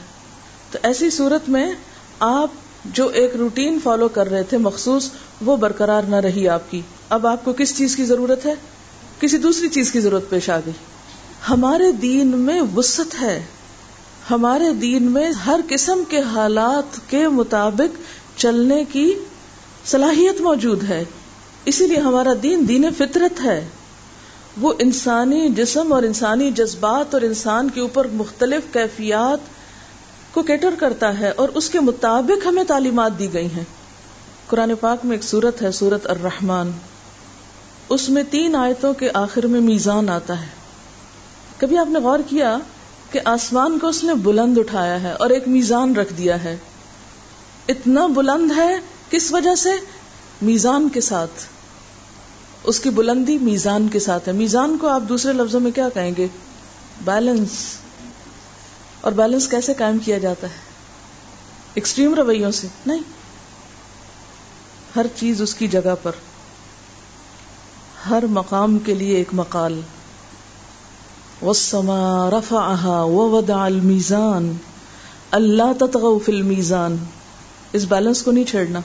تو ایسی صورت میں آپ جو ایک روٹین فالو کر رہے تھے، مخصوص وہ برقرار نہ رہی آپ کی۔ اب آپ کو کس چیز کی ضرورت ہے؟ کسی دوسری چیز کی ضرورت پیش آ گئی۔ ہمارے دین میں وسط ہے۔ ہمارے دین میں ہر قسم کے حالات کے مطابق چلنے کی صلاحیت موجود ہے۔ اسی لیے ہمارا دین دین فطرت ہے۔ وہ انسانی جسم اور انسانی جذبات اور انسان کے اوپر مختلف کیفیات کو کیٹر کرتا ہے اور اس کے مطابق ہمیں تعلیمات دی گئی ہیں۔ قرآن پاک میں ایک سورت ہے، سورت الرحمان اس میں تین آیتوں کے آخر میں میزان آتا ہے۔ کبھی آپ نے غور کیا کہ آسمان کو اس نے بلند اٹھایا ہے اور ایک میزان رکھ دیا ہے۔ اتنا بلند ہے کس وجہ سے؟ میزان کے ساتھ۔ اس کی بلندی میزان کے ساتھ ہے۔ میزان کو آپ دوسرے لفظوں میں کیا کہیں گے؟ بیلنس اور بیلنس کیسے قائم کیا جاتا ہے؟ ایکسٹریم رویوں سے۔ نہیں۔ ہر چیز اس کی جگہ پر۔ ہر مقام کے لیے ایک مقال۔ وسما رفا وضع الميزان۔ اللہ تتغوا في الميزان۔ اس بیلنس کو نہیں چھیڑنا۔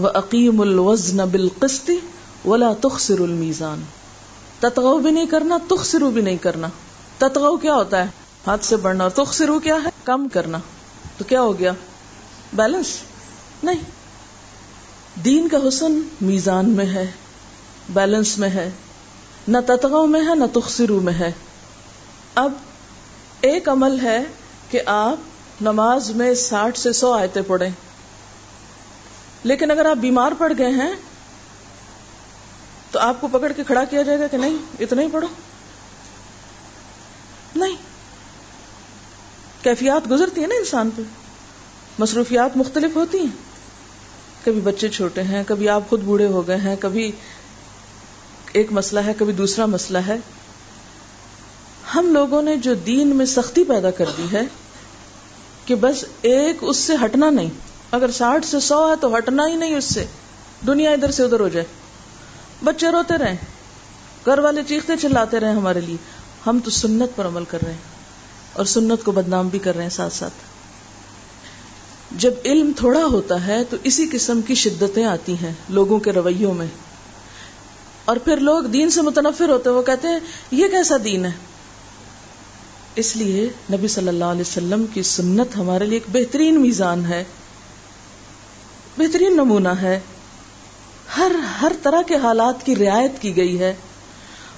وہ عقیم الوزن بالقسط ولا تخسر المیزان تتغو بھی نہیں کرنا تخسرو بھی نہیں کرنا۔ تتغو کیا ہوتا ہے؟ ہاتھ سے بڑھنا۔ اور تخسرو کیا ہے؟ کم کرنا۔ تو کیا ہو گیا؟ بیلنس؟ نہیں۔ دین کا حسن میزان میں ہے، بیلنس میں ہے۔ نہ تتغو میں ہے، نہ تخسرو میں ہے۔ اب ایک عمل ہے کہ آپ نماز میں ساٹھ سے سو آیتیں پڑھیں۔ لیکن اگر آپ بیمار پڑ گئے ہیں تو آپ کو پکڑ کے کھڑا کیا جائے گا کہ نہیں، اتنا ہی پڑھو۔ نہیں۔ کیفیات گزرتی ہیں نا انسان پہ۔ مصروفیات مختلف ہوتی ہیں۔ کبھی بچے چھوٹے ہیں، کبھی آپ خود بوڑھے ہو گئے ہیں، کبھی ایک مسئلہ ہے، کبھی دوسرا مسئلہ ہے۔ ہم لوگوں نے جو دین میں سختی پیدا کر دی ہے کہ بس ایک اس سے ہٹنا نہیں۔ اگر ساٹھ سے سو ہے تو ہٹنا ہی نہیں اس سے۔ دنیا ادھر سے ادھر ہو جائے۔ بچے روتے رہے گھر والے چیختے چلاتے رہے ہمارے لیے۔ ہم تو سنت پر عمل کر رہے ہیں۔ اور سنت کو بدنام بھی کر رہے ہیں ساتھ ساتھ۔ جب علم تھوڑا ہوتا ہے تو اسی قسم کی شدتیں آتی ہیں لوگوں کے رویوں میں۔ اور پھر لوگ دین سے متنفر ہوتے وہ کہتے ہیں، یہ کیسا دین ہے؟ اس لیے نبی صلی اللہ علیہ وسلم کی سنت ہمارے لیے ایک بہترین میزان ہے۔ بہترین نمونہ ہے۔ ہر ہر طرح کے حالات کی رعایت کی گئی ہے۔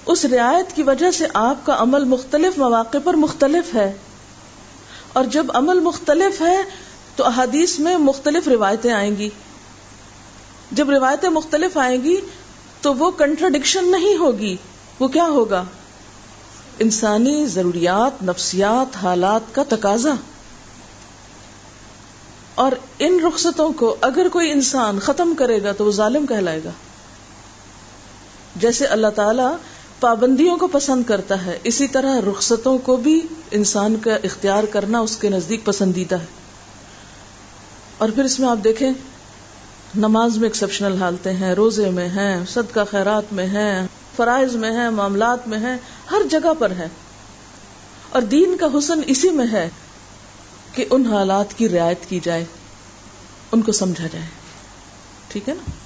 اس رعایت کی وجہ سے آپ کا عمل مختلف مواقع پر مختلف ہے۔ اور جب عمل مختلف ہے، تو احادیث میں مختلف روایتیں آئیں گی۔ جب روایتیں مختلف آئیں گی، تو وہ کنٹرڈکشن نہیں ہوگی۔ وہ کیا ہوگا؟ انسانی ضروریات، نفسیات، حالات کا تقاضا۔ اور ان رخصتوں کو اگر کوئی انسان ختم کرے گا تو وہ ظالم کہلائے گا۔ جیسے اللہ تعالی پابندیوں کو پسند کرتا ہے، اسی طرح رخصتوں کو بھی انسان کا اختیار کرنا اس کے نزدیک پسندیدہ ہے۔ اور پھر اس میں آپ دیکھیں، نماز میں ایکسپشنل حالتیں ہیں، روزے میں ہیں، صدقہ خیرات میں ہیں، فرائض میں ہیں، معاملات میں ہیں، ہر جگہ پر ہے اور دین کا حسن اسی میں ہے کہ ان حالات کی رعایت کی جائے ان کو سمجھا جائے۔ ٹھیک ہے نا؟